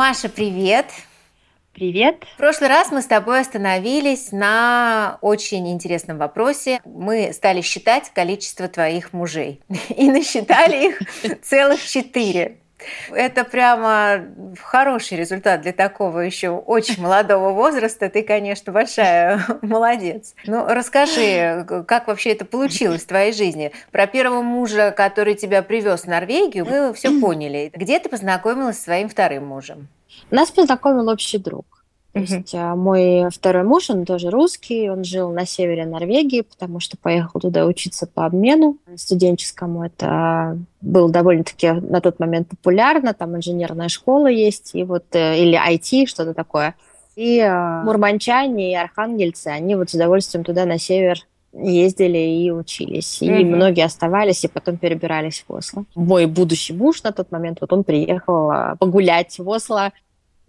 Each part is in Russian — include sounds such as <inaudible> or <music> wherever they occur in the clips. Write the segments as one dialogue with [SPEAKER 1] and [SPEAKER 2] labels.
[SPEAKER 1] Маша, привет!
[SPEAKER 2] Привет.
[SPEAKER 1] В прошлый раз мы с тобой остановились на очень интересном вопросе. Мы стали считать количество твоих мужей. <laughs> И насчитали их целых четыре. Это прямо хороший результат для такого еще очень молодого возраста. Ты, конечно, большая <laughs> молодец. Ну, расскажи, как вообще это получилось в твоей жизни? Про первого мужа, который тебя привез в Норвегию, мы все поняли. Где ты познакомилась со своим вторым мужем?
[SPEAKER 2] Нас познакомил общий друг. То есть а, мой второй муж, он тоже русский, он жил на севере Норвегии, потому что поехал туда учиться по обмену студенческому. Это было довольно-таки на тот момент популярно, там инженерная школа есть, и вот, э, или IT, что-то такое. И э, мурманчане и архангельцы, они вот с удовольствием туда на север ездили и учились. И mm-hmm. многие оставались и потом перебирались в Осло. Мой будущий муж на тот момент, вот он приехал а, погулять в Осло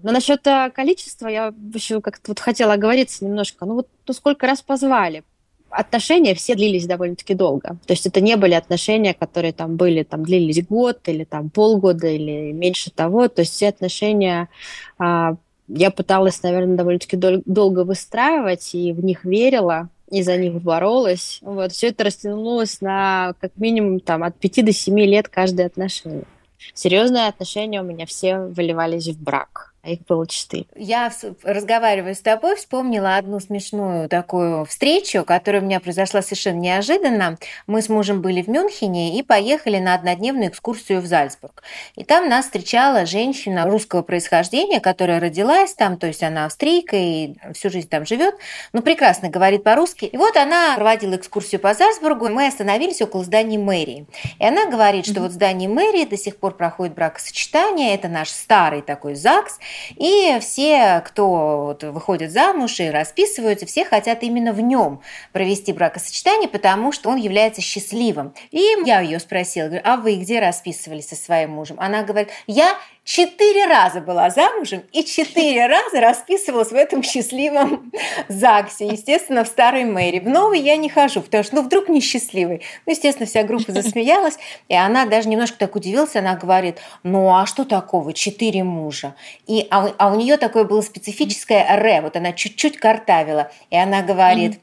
[SPEAKER 2] но насчет э, количества я еще как-то вот хотела оговориться немножко. Ну вот ну, сколько раз позвали? Отношения все длились довольно-таки долго. То есть это не были отношения, которые там были, там длились год или там полгода или меньше того. То есть все отношения а, я пыталась, наверное, довольно-таки дол- долго выстраивать и в них верила и за них боролась. Вот. Все это растянулось на как минимум там, от 5 до 7 лет каждое отношение. Серьезные отношения у меня все выливались в брак а их было четыре.
[SPEAKER 1] Я, разговаривая с тобой, вспомнила одну смешную такую встречу, которая у меня произошла совершенно неожиданно. Мы с мужем были в Мюнхене и поехали на однодневную экскурсию в Зальцбург. И там нас встречала женщина русского происхождения, которая родилась там, то есть она австрийка и всю жизнь там живет, но прекрасно говорит по-русски. И вот она проводила экскурсию по Зальцбургу, и мы остановились около здания мэрии. И она говорит, что вот в здании мэрии до сих пор проходит бракосочетание, это наш старый такой ЗАГС, и все, кто вот выходит замуж и расписываются, все хотят именно в нем провести бракосочетание, потому что он является счастливым. И я ее спросила, говорю, а вы где расписывались со своим мужем? Она говорит, я четыре раза была замужем и четыре раза расписывалась в этом счастливом ЗАГСе, естественно, в старой мэри. В новый я не хожу, потому что, ну, вдруг несчастливый. Ну, естественно, вся группа засмеялась, и она даже немножко так удивилась, она говорит, ну, а что такого, четыре мужа? И, а, а у нее такое было специфическое ре, вот она чуть-чуть картавила, и она говорит,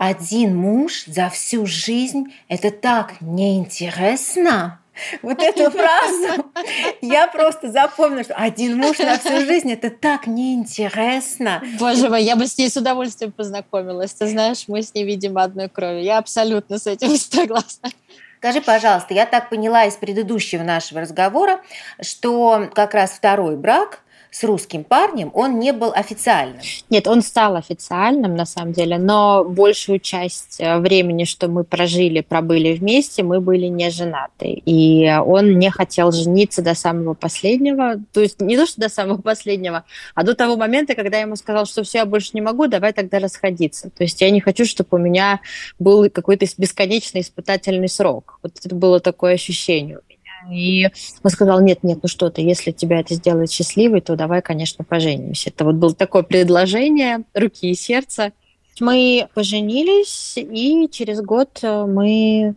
[SPEAKER 1] один муж за всю жизнь, это так неинтересно. Вот эту фразу я просто запомнила, что один муж на всю жизнь, это так неинтересно.
[SPEAKER 2] Боже мой, я бы с ней с удовольствием познакомилась. Ты знаешь, мы с ней видим одной крови. Я абсолютно с этим <laughs> согласна.
[SPEAKER 1] Скажи, пожалуйста, я так поняла из предыдущего нашего разговора, что как раз второй брак – с русским парнем, он не был официальным.
[SPEAKER 2] Нет, он стал официальным на самом деле, но большую часть э, времени, что мы прожили, пробыли вместе, мы были не женаты. И он не хотел жениться до самого последнего, то есть не то, что до самого последнего, а до того момента, когда я ему сказал, что все, я больше не могу, давай тогда расходиться. То есть я не хочу, чтобы у меня был какой-то бесконечный испытательный срок. Вот это было такое ощущение у меня. И он сказал, нет, нет, ну что ты, если тебя это сделает счастливой, то давай, конечно, поженимся. Это вот было такое предложение руки и сердца. Мы поженились, и через год э, мы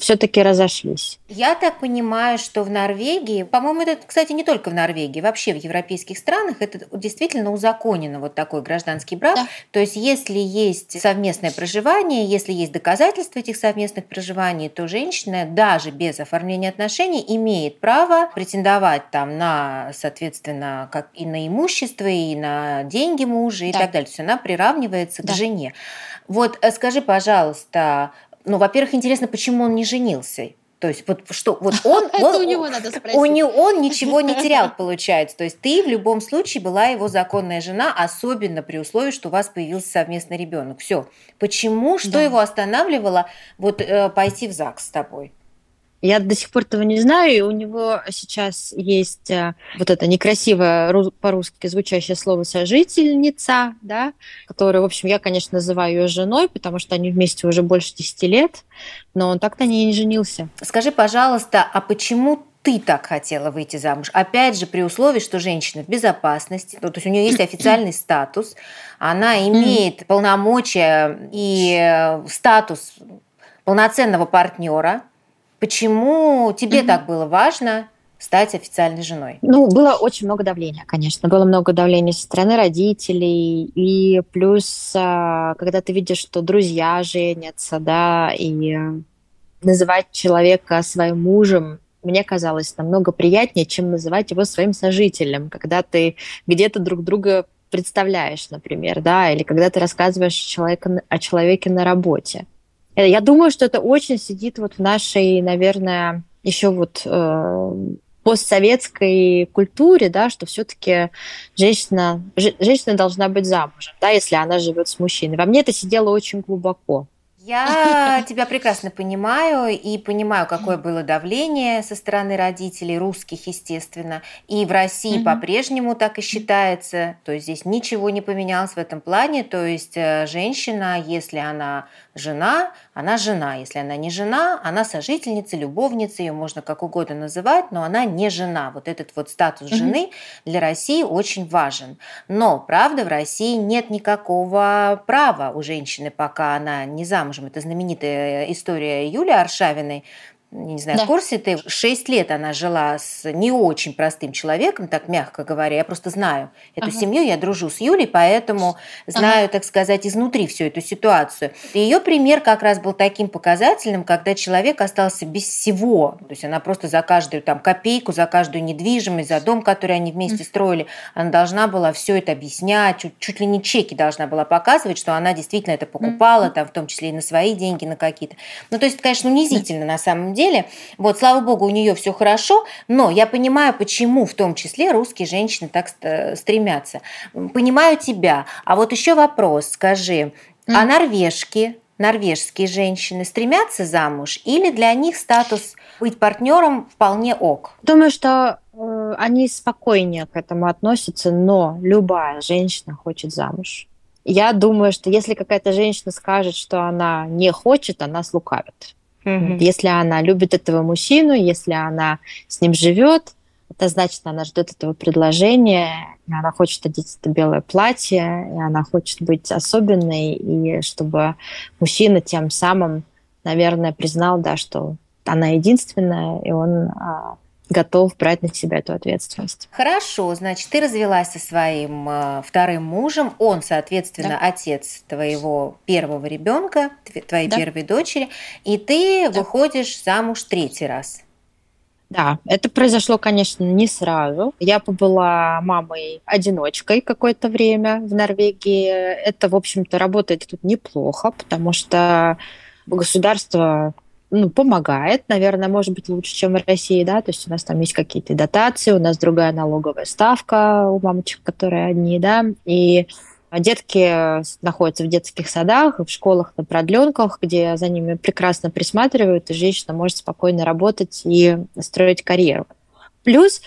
[SPEAKER 2] все-таки разошлись.
[SPEAKER 1] Я так понимаю, что в Норвегии, по-моему, это, кстати, не только в Норвегии, вообще в европейских странах это действительно узаконено вот такой гражданский брак. Да. То есть, если есть совместное проживание, если есть доказательства этих совместных проживаний, то женщина даже без оформления отношений имеет право претендовать там на, соответственно, как и на имущество, и на деньги мужа и да. так далее. То есть она приравнивается да. к жене. Вот э, скажи, пожалуйста, ну, во-первых, интересно, почему он не женился. То есть вот что вот <laughs> он, он
[SPEAKER 2] у него надо
[SPEAKER 1] спросить. У него он ничего не <laughs> терял, получается. То есть ты в любом случае была его законная жена, особенно при условии, что у вас появился совместный ребенок. Все. Почему? Что да. его останавливало вот э, пойти в ЗАГС с тобой?
[SPEAKER 2] Я до сих пор этого не знаю, и у него сейчас есть э, вот это некрасивое по-русски звучащее слово «сожительница», да, которая, в общем, я, конечно, называю ее женой, потому что они вместе уже больше 10 лет, но он так на ней не женился.
[SPEAKER 1] Скажи, пожалуйста, а почему ты так хотела выйти замуж? Опять же, при условии, что женщина в безопасности, то есть у нее есть официальный <clears throat> статус, она имеет полномочия и э, статус полноценного партнера, Почему тебе mm-hmm. так было важно стать официальной женой?
[SPEAKER 2] Ну, было очень много давления, конечно. Было много давления со стороны родителей. И плюс, а, когда ты видишь, что друзья женятся, да, и называть человека своим мужем, мне казалось намного приятнее, чем называть его своим сожителем, когда ты где-то друг друга представляешь, например, да, или когда ты рассказываешь человека, о человеке на работе. Э, я думаю, что это очень сидит вот в нашей, наверное, еще вот э, постсоветской культуре, да, что все-таки женщина, женщина должна быть замужем, да, если она живет с мужчиной. Во мне это сидело очень глубоко.
[SPEAKER 1] Я <laughs> тебя прекрасно понимаю и понимаю, какое было давление со стороны родителей, русских, естественно. И в России mm-hmm. по-прежнему так и считается. То есть здесь ничего не поменялось в этом плане. То есть э, женщина, если она жена, она жена. Если она не жена, она сожительница, любовница, ее можно как угодно называть, но она не жена. Вот этот вот статус mm-hmm. жены для России очень важен. Но, правда, в России нет никакого права у женщины, пока она не замужем замужем. Это знаменитая история Юли Аршавиной, не знаю, да. в курсе ты, 6 лет она жила с не очень простым человеком, так мягко говоря. Я просто знаю эту ага. семью, я дружу с Юлей, поэтому знаю, ага. так сказать, изнутри всю эту ситуацию. И ее пример как раз был таким показательным, когда человек остался без всего. То есть она просто за каждую там копейку, за каждую недвижимость, за дом, который они вместе строили, она должна была все это объяснять, чуть, чуть ли не чеки должна была показывать, что она действительно это покупала, там, в том числе и на свои деньги, на какие-то. Ну, то есть, конечно, унизительно на самом деле деле. Вот, слава богу, у нее все хорошо, но я понимаю, почему в том числе русские женщины так стремятся. Понимаю тебя. А вот еще вопрос, скажи, mm. а норвежки, норвежские женщины стремятся замуж или для них статус быть партнером вполне ок?
[SPEAKER 2] Думаю, что э, они спокойнее к этому относятся, но любая женщина хочет замуж. Я думаю, что если какая-то женщина скажет, что она не хочет, она слукавит. Mm-hmm. Если она любит этого мужчину, если она с ним живет, это значит, она ждет этого предложения, и она хочет одеть это белое платье, и она хочет быть особенной, и чтобы мужчина тем самым, наверное, признал, да, что она единственная, и он а, готов брать на себя эту ответственность.
[SPEAKER 1] Хорошо, значит, ты развелась со своим э, вторым мужем, он, соответственно, да. отец твоего первого ребенка, твоей да. первой дочери, и ты да. выходишь замуж третий раз.
[SPEAKER 2] Да, это произошло, конечно, не сразу. Я побыла мамой-одиночкой какое-то время в Норвегии. Это, в общем-то, работает тут неплохо, потому что государство ну, помогает, наверное, может быть лучше, чем в России, да, то есть у нас там есть какие-то дотации, у нас другая налоговая ставка у мамочек, которые одни, да, и детки находятся в детских садах, в школах на продленках, где за ними прекрасно присматривают, и женщина может спокойно работать и строить карьеру. Плюс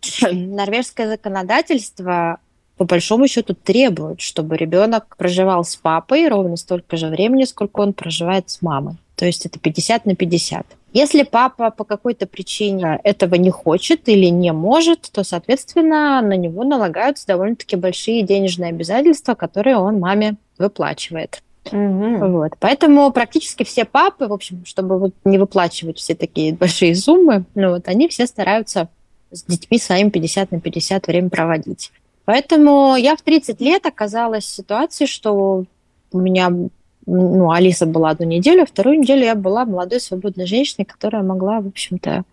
[SPEAKER 2] <clears throat> норвежское законодательство по большому счету требует, чтобы ребенок проживал с папой ровно столько же времени, сколько он проживает с мамой. То есть это 50 на 50. Если папа по какой-то причине этого не хочет или не может, то, соответственно, на него налагаются довольно-таки большие денежные обязательства, которые он маме выплачивает. Угу. Вот. Поэтому практически все папы, в общем, чтобы вот не выплачивать все такие <laughs> большие суммы, ну, вот, они все стараются с детьми своим 50 на 50 время проводить. Поэтому я в 30 лет оказалась в ситуации, что у меня ну, Алиса была одну неделю, вторую неделю я была молодой свободной женщиной, которая могла, в общем-то,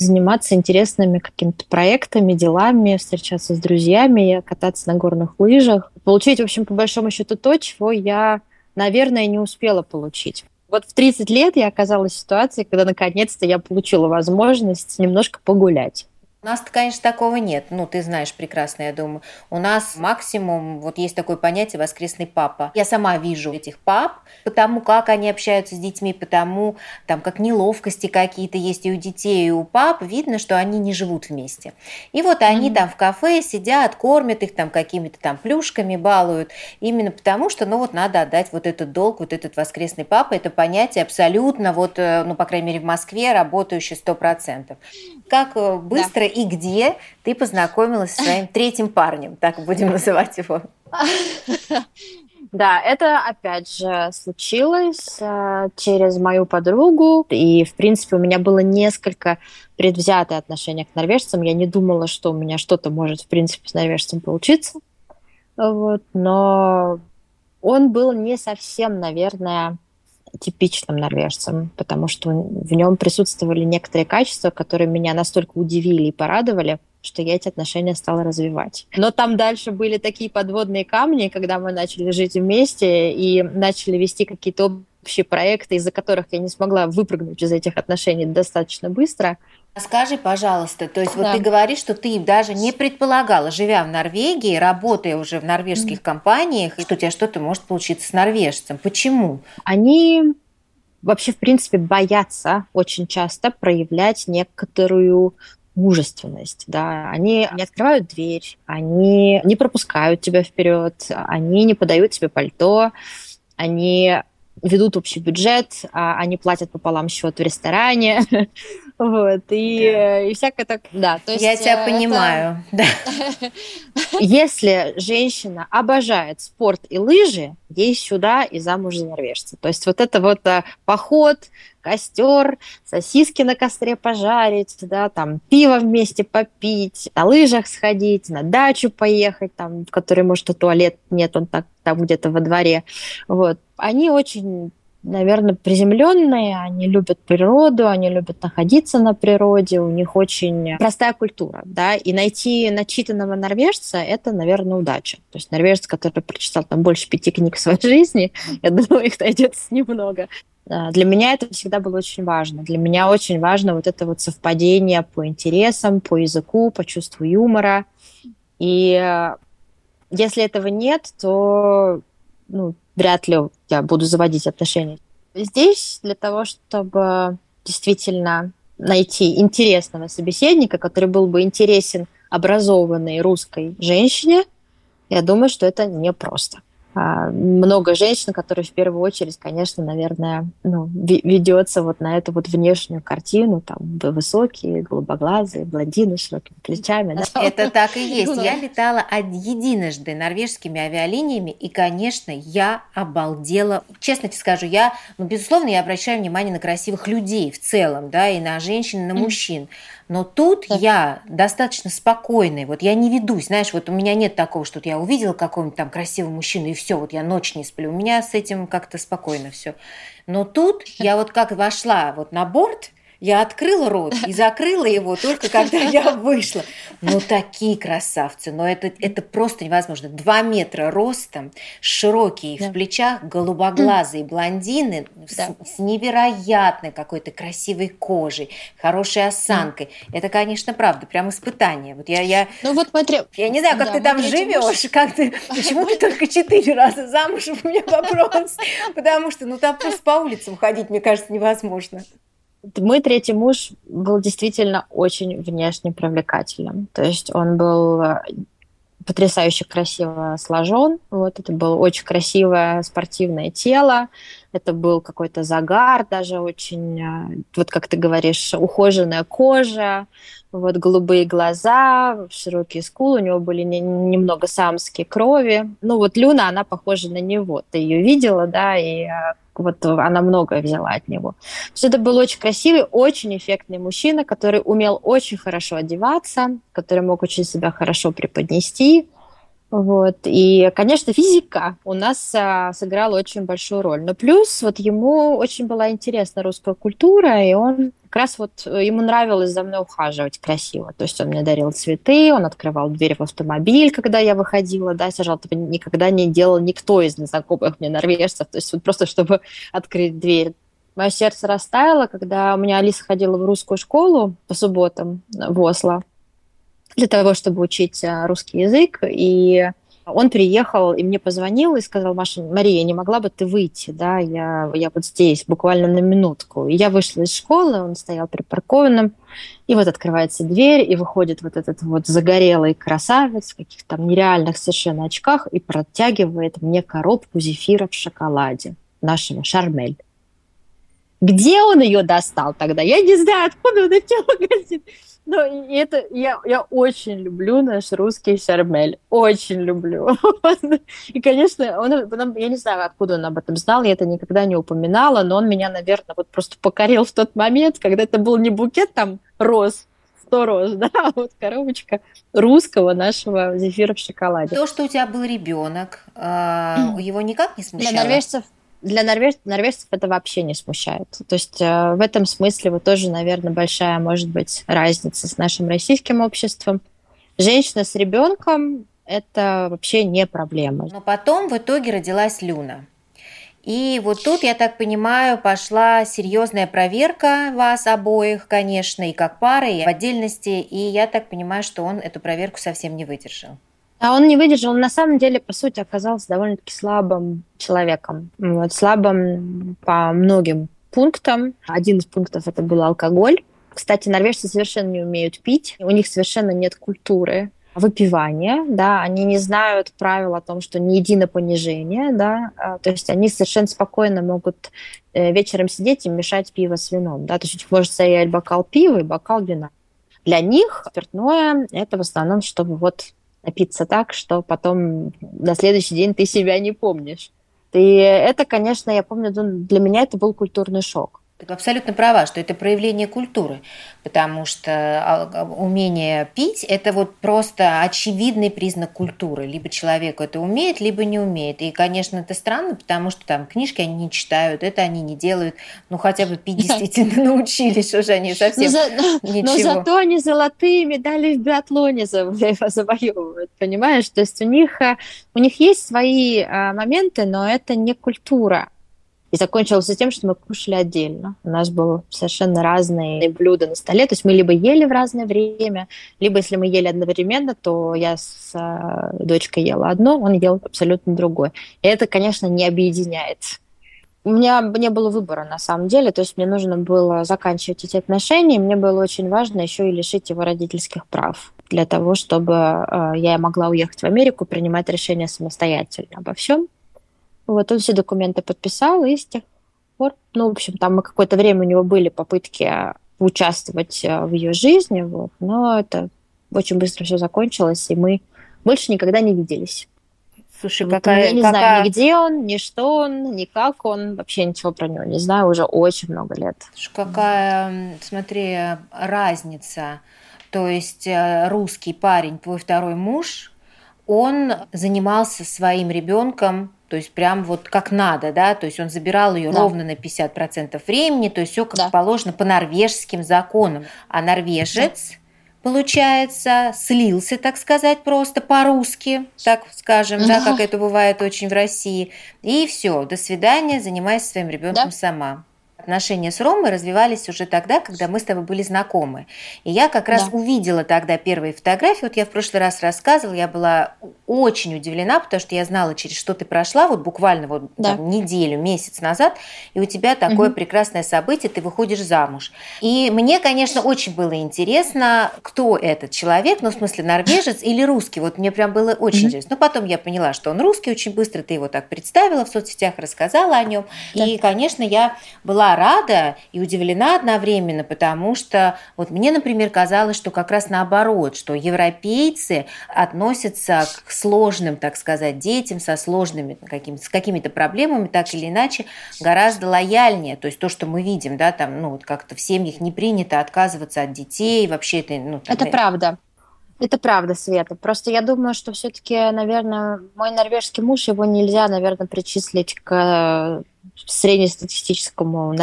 [SPEAKER 2] заниматься интересными какими-то проектами, делами, встречаться с друзьями, кататься на горных лыжах, получить, в общем, по большому счету то, чего я, наверное, не успела получить. Вот в 30 лет я оказалась в ситуации, когда наконец-то я получила возможность немножко погулять.
[SPEAKER 1] У нас, конечно, такого нет. Ну, ты знаешь прекрасно, я думаю. У нас максимум, вот есть такое понятие воскресный папа. Я сама вижу этих пап, потому как они общаются с детьми, потому там как неловкости какие-то есть и у детей, и у пап. Видно, что они не живут вместе. И вот они mm-hmm. там в кафе сидят, кормят их там какими-то там плюшками, балуют. Именно потому, что, ну, вот надо отдать вот этот долг, вот этот воскресный папа. Это понятие абсолютно, вот, э, ну, по крайней мере, в Москве работающее сто процентов. Как э, быстро и где ты познакомилась со своим третьим парнем, так будем <laughs> называть его?
[SPEAKER 2] Да, это опять же случилось э, через мою подругу. И, в принципе, у меня было несколько предвзятое отношение к норвежцам. Я не думала, что у меня что-то может, в принципе, с норвежцем получиться. Вот. Но он был не совсем, наверное, типичным норвежцем, потому что в нем присутствовали некоторые качества, которые меня настолько удивили и порадовали, что я эти отношения стала развивать. Но там дальше были такие подводные камни, когда мы начали жить вместе и начали вести какие-то общие проекты, из-за которых я не смогла выпрыгнуть из этих отношений достаточно быстро.
[SPEAKER 1] Скажи, пожалуйста, то есть да. вот ты говоришь, что ты даже не предполагала, живя в Норвегии, работая уже в норвежских компаниях, что у тебя что-то может получиться с норвежцем. Почему?
[SPEAKER 2] Они вообще, в принципе, боятся очень часто проявлять некоторую мужественность, да, они не открывают дверь, они не пропускают тебя вперед, они не подают тебе пальто, они ведут общий бюджет, а они платят пополам счет в ресторане, <laughs> вот, и, да. и всякое так, да.
[SPEAKER 1] То есть, Я тебя это... понимаю, <laughs> да. <laughs>
[SPEAKER 2] Если женщина обожает спорт и лыжи, ей сюда и замуж за норвежца. То есть вот это вот а, поход, костер, сосиски на костре пожарить, да, там пиво вместе попить, на лыжах сходить, на дачу поехать, там, в которой, может, и туалет нет, он так там где-то во дворе. Вот. Они очень наверное, приземленные, они любят природу, они любят находиться на природе, у них очень простая культура, да, и найти начитанного норвежца – это, наверное, удача. То есть норвежец, который прочитал там больше пяти книг в своей жизни, <laughs> я думаю, их найдется немного. Для меня это всегда было очень важно. Для меня очень важно вот это вот совпадение по интересам, по языку, по чувству юмора. И э, если этого нет, то ну, вряд ли я буду заводить отношения. Здесь для того, чтобы действительно найти интересного собеседника, который был бы интересен образованной русской женщине, я думаю, что это непросто. А, много женщин, которые в первую очередь, конечно, наверное, ну, ведется вот на эту вот внешнюю картину, там высокие, голубоглазые, блондины с широкими плечами.
[SPEAKER 1] Да? <laughs> Это так и есть. Я летала единожды норвежскими авиалиниями, и, конечно, я обалдела. Честно тебе скажу, я, ну, безусловно, я обращаю внимание на красивых людей в целом, да, и на женщин, и на мужчин. Но тут я достаточно спокойный. Вот я не ведусь, знаешь, вот у меня нет такого, что я увидела какого-нибудь там красивого мужчину, и все, вот я ночь не сплю. У меня с этим как-то спокойно все. Но тут я вот как вошла вот на борт, я открыла рот и закрыла его только когда <laughs> я вышла. Ну, такие красавцы. Но это, это просто невозможно. Два метра ростом, широкие да. в плечах, голубоглазые блондины да. с, с невероятной какой-то красивой кожей, хорошей осанкой. Да. Это, конечно, правда, прям испытание. Вот я, я,
[SPEAKER 2] ну, вот смотри,
[SPEAKER 1] я не знаю, как да, ты там живешь, как ты, <laughs> почему ты только четыре раза замуж, <laughs> у меня вопрос. Потому что, ну, там просто по улицам ходить, мне кажется, невозможно.
[SPEAKER 2] Мой третий муж был действительно очень внешне привлекательным. То есть он был э, потрясающе красиво сложен. Вот это было очень красивое спортивное тело. Это был какой-то загар, даже очень, э, вот как ты говоришь, ухоженная кожа, вот голубые глаза, широкие скулы, у него были не, немного самские крови. Ну вот Люна, она похожа на него. Ты ее видела, да, и э, вот она многое взяла от него. То есть это был очень красивый, очень эффектный мужчина, который умел очень хорошо одеваться, который мог очень себя хорошо преподнести. Вот. И, конечно, физика у нас а, сыграла очень большую роль. Но плюс вот ему очень была интересна русская культура, и он как раз вот э, ему нравилось за мной ухаживать красиво. То есть он мне дарил цветы, он открывал дверь в автомобиль, когда я выходила, да, сажал, этого никогда не делал никто из незнакомых мне норвежцев. То есть вот просто чтобы открыть дверь. Мое сердце растаяло, когда у меня Алиса ходила в русскую школу по субботам в Осло для того, чтобы учить э, русский язык. И он приехал и мне позвонил и сказал, Маша, Мария, не могла бы ты выйти, да, я, я вот здесь, буквально на минутку. И я вышла из школы, он стоял припаркованным, и вот открывается дверь, и выходит вот этот вот загорелый красавец в каких-то там нереальных совершенно очках и протягивает мне коробку зефира в шоколаде нашего Шармель. Где он ее достал тогда? Я не знаю, откуда он эти <laughs> магазин. Но и это я, я очень люблю наш русский шармель. Очень люблю. <laughs> И, конечно, он, я не знаю, откуда он об этом знал, я это никогда не упоминала, но он меня, наверное, вот просто покорил в тот момент, когда это был не букет там роз, 100 роз, <laughs> да, а вот коробочка русского нашего зефира в шоколаде.
[SPEAKER 1] То, что у тебя был ребенок, а, его никак не смущало?
[SPEAKER 2] Для норвежцев для норвеж... норвежцев это вообще не смущает. То есть э, в этом смысле вот тоже, наверное, большая может быть разница с нашим российским обществом. Женщина с ребенком это вообще не проблема.
[SPEAKER 1] Но потом в итоге родилась Люна. И вот тут, я так понимаю, пошла серьезная проверка вас обоих, конечно, и как пары, и в отдельности. И я так понимаю, что он эту проверку совсем не выдержал.
[SPEAKER 2] А он не выдержал. Он на самом деле, по сути, оказался довольно-таки слабым человеком. Вот, слабым по многим пунктам. Один из пунктов это был алкоголь. Кстати, норвежцы совершенно не умеют пить. У них совершенно нет культуры выпивания, да, они не знают правил о том, что не едино понижение, да, а, то есть они совершенно спокойно могут э, вечером сидеть и мешать пиво с вином, да, то есть может стоять бокал пива и бокал вина. Для них спиртное – это в основном, чтобы вот напиться так, что потом на следующий день ты себя не помнишь. И это, конечно, я помню, для меня это был культурный шок.
[SPEAKER 1] Абсолютно права, что это проявление культуры, потому что а, а, умение пить – это вот просто очевидный признак культуры. Либо человек это умеет, либо не умеет. И, конечно, это странно, потому что там книжки они не читают, это они не делают. Ну, хотя бы пить <laughs> действительно научились уже, они совсем <laughs> ничего.
[SPEAKER 2] Но зато они золотые медали в биатлоне <laughs> завоевывают, понимаешь? То есть у них, э, у них есть свои а, моменты, но это не культура. И закончилось тем, что мы кушали отдельно. У нас было совершенно разные блюда на столе. То есть мы либо ели в разное время, либо если мы ели одновременно, то я с э, дочкой ела одно, он ел абсолютно другое. И это, конечно, не объединяет. У меня не было выбора на самом деле, то есть мне нужно было заканчивать эти отношения, и мне было очень важно еще и лишить его родительских прав для того, чтобы э, я могла уехать в Америку, принимать решения самостоятельно обо всем. Вот он все документы подписал, и с тех пор, ну, в общем, там какое-то время у него были попытки участвовать э, в ее жизни, вот, но это очень быстро все закончилось, и мы больше никогда не виделись.
[SPEAKER 1] Слушай, вот какая...
[SPEAKER 2] Я не
[SPEAKER 1] какая...
[SPEAKER 2] знаю, ни где он, ни что он, ни как он, вообще ничего про него не знаю уже очень много лет.
[SPEAKER 1] Слушай, какая, смотри, разница. То есть э, русский парень, твой второй муж, он занимался своим ребенком то есть прям вот как надо, да, то есть он забирал ее да. ровно на 50% времени, то есть все как да. положено по норвежским законам. А норвежец, да. получается, слился, так сказать, просто по-русски, так скажем, да, как это бывает очень в России, и все, до свидания, занимайся своим ребенком да. сама. Отношения с Ромой развивались уже тогда, когда мы с тобой были знакомы. И я как раз да. увидела тогда первые фотографии. Вот я в прошлый раз рассказывала, я была очень удивлена, потому что я знала, через что ты прошла, вот буквально вот да. там, неделю, месяц назад, и у тебя такое угу. прекрасное событие, ты выходишь замуж. И мне, конечно, очень было интересно, кто этот человек, ну, в смысле, норвежец или русский. Вот мне прям было очень угу. интересно. Но потом я поняла, что он русский, очень быстро ты его так представила в соцсетях, рассказала о нем. Да. И, конечно, я была рада и удивлена одновременно, потому что вот мне, например, казалось, что как раз наоборот, что европейцы относятся к сложным, так сказать, детям со сложными какими с какими-то проблемами, так или иначе, гораздо лояльнее. То есть то, что мы видим, да, там, ну, вот как-то в семьях не принято отказываться от детей, вообще это, ну,
[SPEAKER 2] там, это правда. Это правда, Света. Просто я думаю, что все-таки, наверное, мой норвежский муж, его нельзя, наверное, причислить к среднестатистическому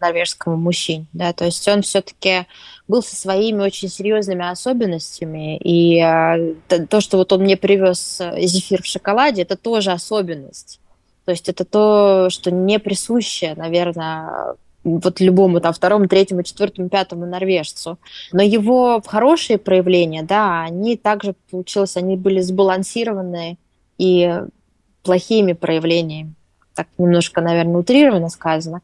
[SPEAKER 2] норвежскому мужчине, да, то есть он все-таки был со своими очень серьезными особенностями, и э, то, что вот он мне привез э, зефир в шоколаде, это тоже особенность. То есть это то, что не присуще, наверное, вот любому там второму, третьему, четвертому, пятому норвежцу. Но его хорошие проявления, да, они также получилось, они были сбалансированные и плохими проявлениями так немножко, наверное, утрированно сказано.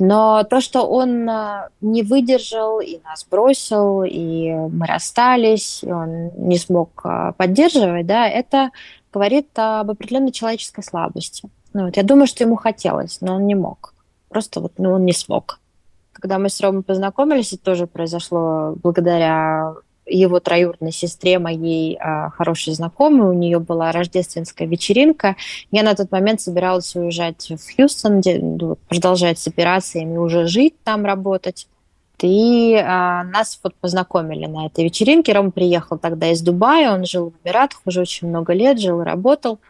[SPEAKER 2] Но то, что он э, не выдержал и нас бросил, и мы расстались, и он не смог э, поддерживать, да, это говорит об определенной человеческой слабости. Ну, вот, я думаю, что ему хотелось, но он не мог. Просто вот, ну, он не смог. Когда мы с Ромой познакомились, это тоже произошло благодаря его троюродной сестре, моей а, хорошей знакомой. У нее была рождественская вечеринка. Я на тот момент собиралась уезжать в Хьюстон, где, ну, продолжать с операциями, уже жить там, работать. И а, нас вот познакомили на этой вечеринке. Ром приехал тогда из Дубая, он жил в Эмиратах уже очень много лет, жил и работал.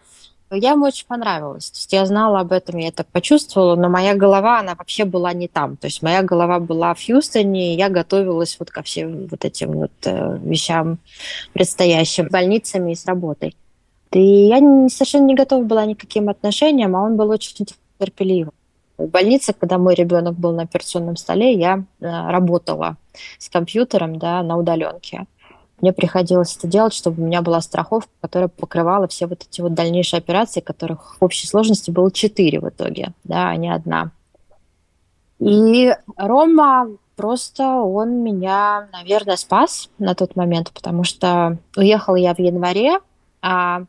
[SPEAKER 2] Я ему очень понравилась. То есть я знала об этом, я это почувствовала, но моя голова, она вообще была не там. То есть моя голова была в Хьюстоне, и я готовилась вот ко всем вот этим вот э, вещам предстоящим, больницами и с работой. И я совершенно не готова была никаким отношениям, а он был очень терпеливым. В больнице, когда мой ребенок был на операционном столе, я э, работала с компьютером да, на удаленке мне приходилось это делать, чтобы у меня была страховка, которая покрывала все вот эти вот дальнейшие операции, которых в общей сложности было четыре в итоге, да, а не одна. И Рома просто, он меня, наверное, спас на тот момент, потому что уехала я в январе, а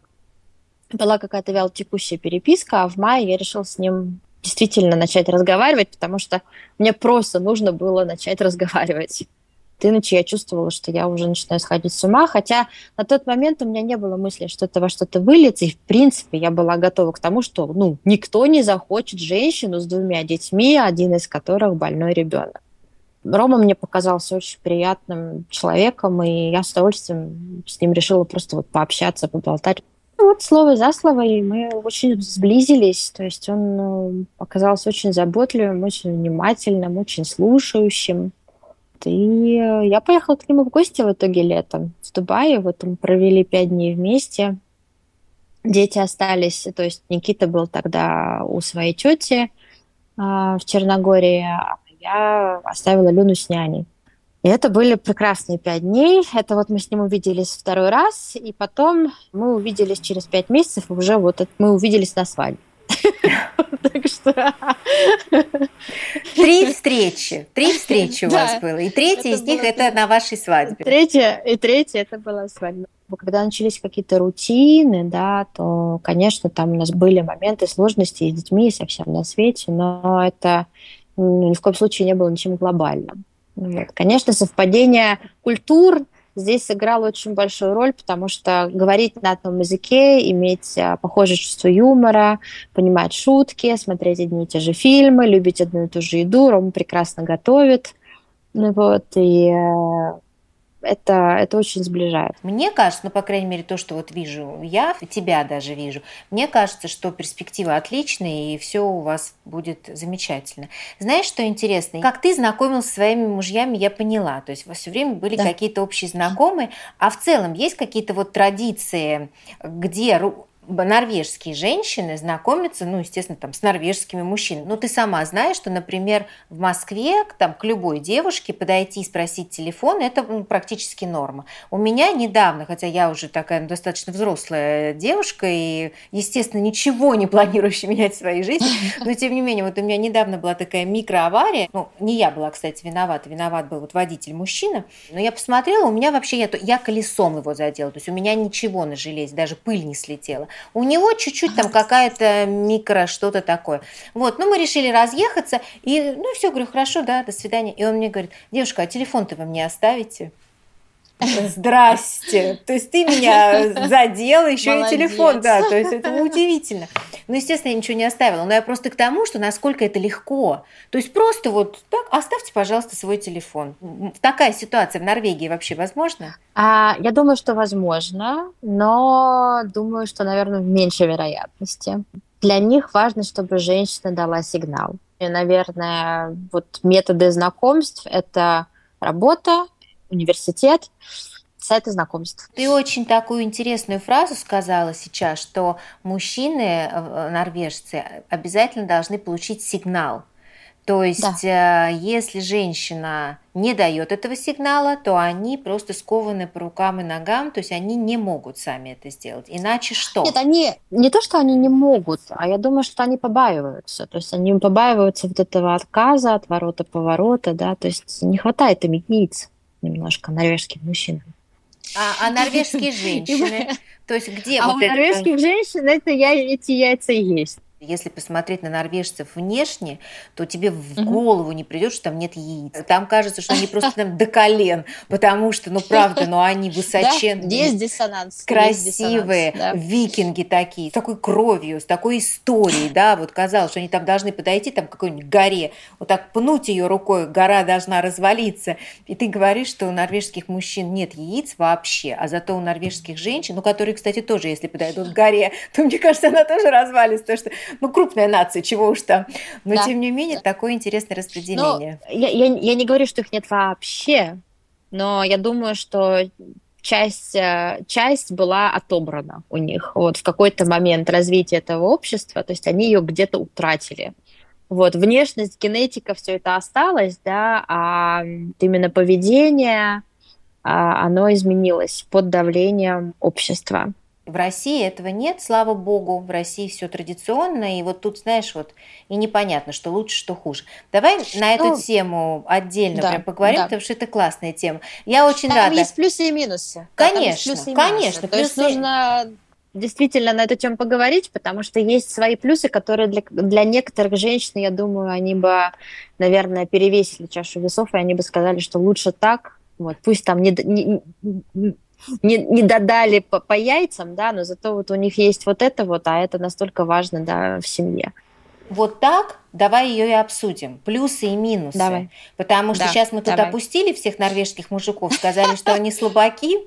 [SPEAKER 2] была какая-то вялотекущая переписка, а в мае я решила с ним действительно начать разговаривать, потому что мне просто нужно было начать <laughs> разговаривать иначе я чувствовала, что я уже начинаю сходить с ума, хотя на тот момент у меня не было мысли, что это во что-то выльется, и в принципе я была готова к тому, что ну, никто не захочет женщину с двумя детьми, один из которых больной ребенок. Рома мне показался очень приятным человеком, и я с удовольствием с ним решила просто вот пообщаться, поболтать. Вот слово за слово, и мы очень сблизились. То есть он ну, оказался очень заботливым, очень внимательным, очень слушающим. И э, я поехала к нему в гости в итоге летом в Дубае. Вот мы провели пять дней вместе. Дети остались, то есть Никита был тогда у своей тети а, в Черногории, а я оставила Люну с няней. И это были прекрасные пять дней. Это вот мы с ним увиделись второй раз, и потом мы увиделись через пять месяцев, уже вот мы увиделись на свадьбе. <laughs>
[SPEAKER 1] Так что... Три встречи. Три встречи у вас было. И третья из них это на вашей свадьбе.
[SPEAKER 2] Третья, и третья это была свадьба. Когда начались какие-то рутины, да, то, конечно, там у нас были моменты сложности с детьми, и со всем на свете, но это ну, ни в коем случае не было ничем глобальным. Вот. Конечно, совпадение культур, здесь сыграл очень большую роль, потому что говорить на одном языке, иметь а, похожее чувство юмора, понимать шутки, смотреть одни и те же фильмы, любить одну и ту же еду. Рома прекрасно готовит. Ну вот, и э, это, это очень сближает.
[SPEAKER 1] Мне кажется, ну, по крайней мере, то, что вот вижу я, тебя даже вижу, мне кажется, что перспектива отличная, и все у вас будет замечательно. Знаешь, что интересно? Как ты знакомился с своими мужьями, я поняла. То есть у вас все время были да. какие-то общие знакомые, а в целом есть какие-то вот традиции, где норвежские женщины знакомятся, ну, естественно, там, с норвежскими мужчинами. Ну, ты сама знаешь, что, например, в Москве там, к любой девушке подойти и спросить телефон – это ну, практически норма. У меня недавно, хотя я уже такая достаточно взрослая девушка и, естественно, ничего не планирующая менять в своей жизни, <laughs> но, тем не менее, вот у меня недавно была такая микроавария. Ну, не я была, кстати, виновата, виноват был вот водитель-мужчина. Но я посмотрела, у меня вообще, я, я колесом его задела, то есть у меня ничего на железе, даже пыль не слетела. У него чуть-чуть там какая-то микро что-то такое. Вот, ну мы решили разъехаться, и ну все, говорю, хорошо, да, до свидания. И он мне говорит, девушка, а телефон-то вы мне оставите? Здрасте. То есть ты меня задела, еще Молодец. и телефон, да. То есть это удивительно. Ну, естественно, я ничего не оставила. Но я просто к тому, что насколько это легко. То есть просто вот так, оставьте, пожалуйста, свой телефон. Такая ситуация в Норвегии вообще возможна?
[SPEAKER 2] А, я думаю, что возможно, но думаю, что, наверное, в меньшей вероятности. Для них важно, чтобы женщина дала сигнал. И, наверное, вот методы знакомств – это работа, университет, сайты знакомств.
[SPEAKER 1] Ты очень такую интересную фразу сказала сейчас, что мужчины, э, норвежцы, обязательно должны получить сигнал. То есть, да. Э, если женщина не дает этого сигнала, то они просто скованы по рукам и ногам, то есть они не могут сами это сделать. Иначе что?
[SPEAKER 2] Нет, они не то, что они не могут, а я думаю, что они побаиваются. То есть они побаиваются вот этого отказа, от ворота-поворота, да, то есть не хватает им яиц немножко норвежским мужчинам.
[SPEAKER 1] А, а норвежские <laughs> женщины? То есть где
[SPEAKER 2] а
[SPEAKER 1] вот
[SPEAKER 2] у это? норвежских женщин это я, эти яйца есть.
[SPEAKER 1] Если посмотреть на норвежцев внешне, то тебе в голову не придет, что там нет яиц. Там кажется, что они <laughs> просто там до колен, потому что, ну правда, но ну, они <laughs> высоченные.
[SPEAKER 2] Да, есть диссонанс.
[SPEAKER 1] Красивые, диссонанс, да. викинги такие, с такой кровью, с такой историей, да, вот казалось, что они там должны подойти там к какой-нибудь горе, вот так пнуть ее рукой, гора должна развалиться. И ты говоришь, что у норвежских мужчин нет яиц вообще, а зато у норвежских женщин, ну, которые, кстати, тоже, если подойдут к горе, то, мне кажется, она тоже развалится, потому что ну, крупная нация, чего уж там. Но, да. тем не менее, да. такое интересное распределение.
[SPEAKER 2] Ну, я, я, я не говорю, что их нет вообще, но я думаю, что часть, э, часть была отобрана у них вот в какой-то момент развития этого общества, то есть они ее где-то утратили. Вот, внешность, генетика, все это осталось, да, а именно поведение, а, оно изменилось под давлением общества.
[SPEAKER 1] В России этого нет, слава богу, в России все традиционно, и вот тут, знаешь, вот и непонятно, что лучше, что хуже. Давай на эту тему отдельно да, прям поговорим, да. потому что это классная тема. Я очень
[SPEAKER 2] там
[SPEAKER 1] рада.
[SPEAKER 2] есть плюсы и минусы.
[SPEAKER 1] Конечно, плюсы и конечно.
[SPEAKER 2] То есть нужно действительно на эту тему поговорить, потому что есть свои плюсы, которые для, для некоторых женщин, я думаю, они бы, наверное, перевесили чашу весов, и они бы сказали, что лучше так, вот, пусть там не, не, не, не додали по, по яйцам, да, но зато вот у них есть вот это вот, а это настолько важно, да, в семье.
[SPEAKER 1] Вот так давай ее и обсудим. Плюсы и минусы.
[SPEAKER 2] Давай.
[SPEAKER 1] Потому что да, сейчас мы тут давай. опустили всех норвежских мужиков, сказали, что они слабаки,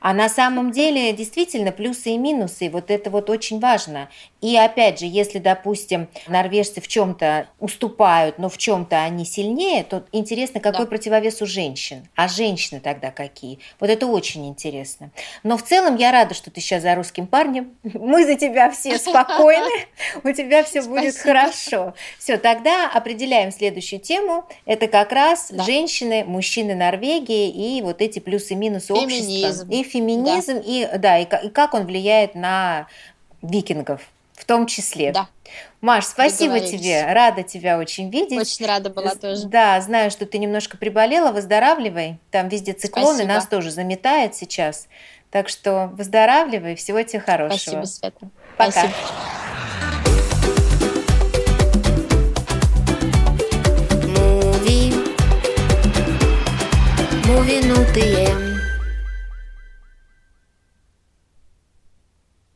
[SPEAKER 1] а на самом деле действительно плюсы и минусы, вот это вот очень важно. И опять же, если, допустим, норвежцы в чем-то уступают, но в чем-то они сильнее, то интересно, какой да. противовес у женщин. А женщины тогда какие? Вот это очень интересно. Но в целом я рада, что ты сейчас за русским парнем. <laughs> Мы за тебя все спокойны, <laughs> у тебя все будет хорошо. Все, тогда определяем следующую тему. Это как раз женщины, мужчины Норвегии и вот эти плюсы-минусы общества. И феминизм, да. и, да, и, и как он влияет на викингов в том числе.
[SPEAKER 2] Да.
[SPEAKER 1] Маш, спасибо тебе, рада тебя очень видеть.
[SPEAKER 2] Очень рада была тоже.
[SPEAKER 1] Да, знаю, что ты немножко приболела, выздоравливай. Там везде циклоны, спасибо. нас тоже заметает сейчас. Так что выздоравливай, всего тебе хорошего.
[SPEAKER 2] Спасибо, Света.
[SPEAKER 1] Пока.
[SPEAKER 2] Спасибо.
[SPEAKER 3] Movie,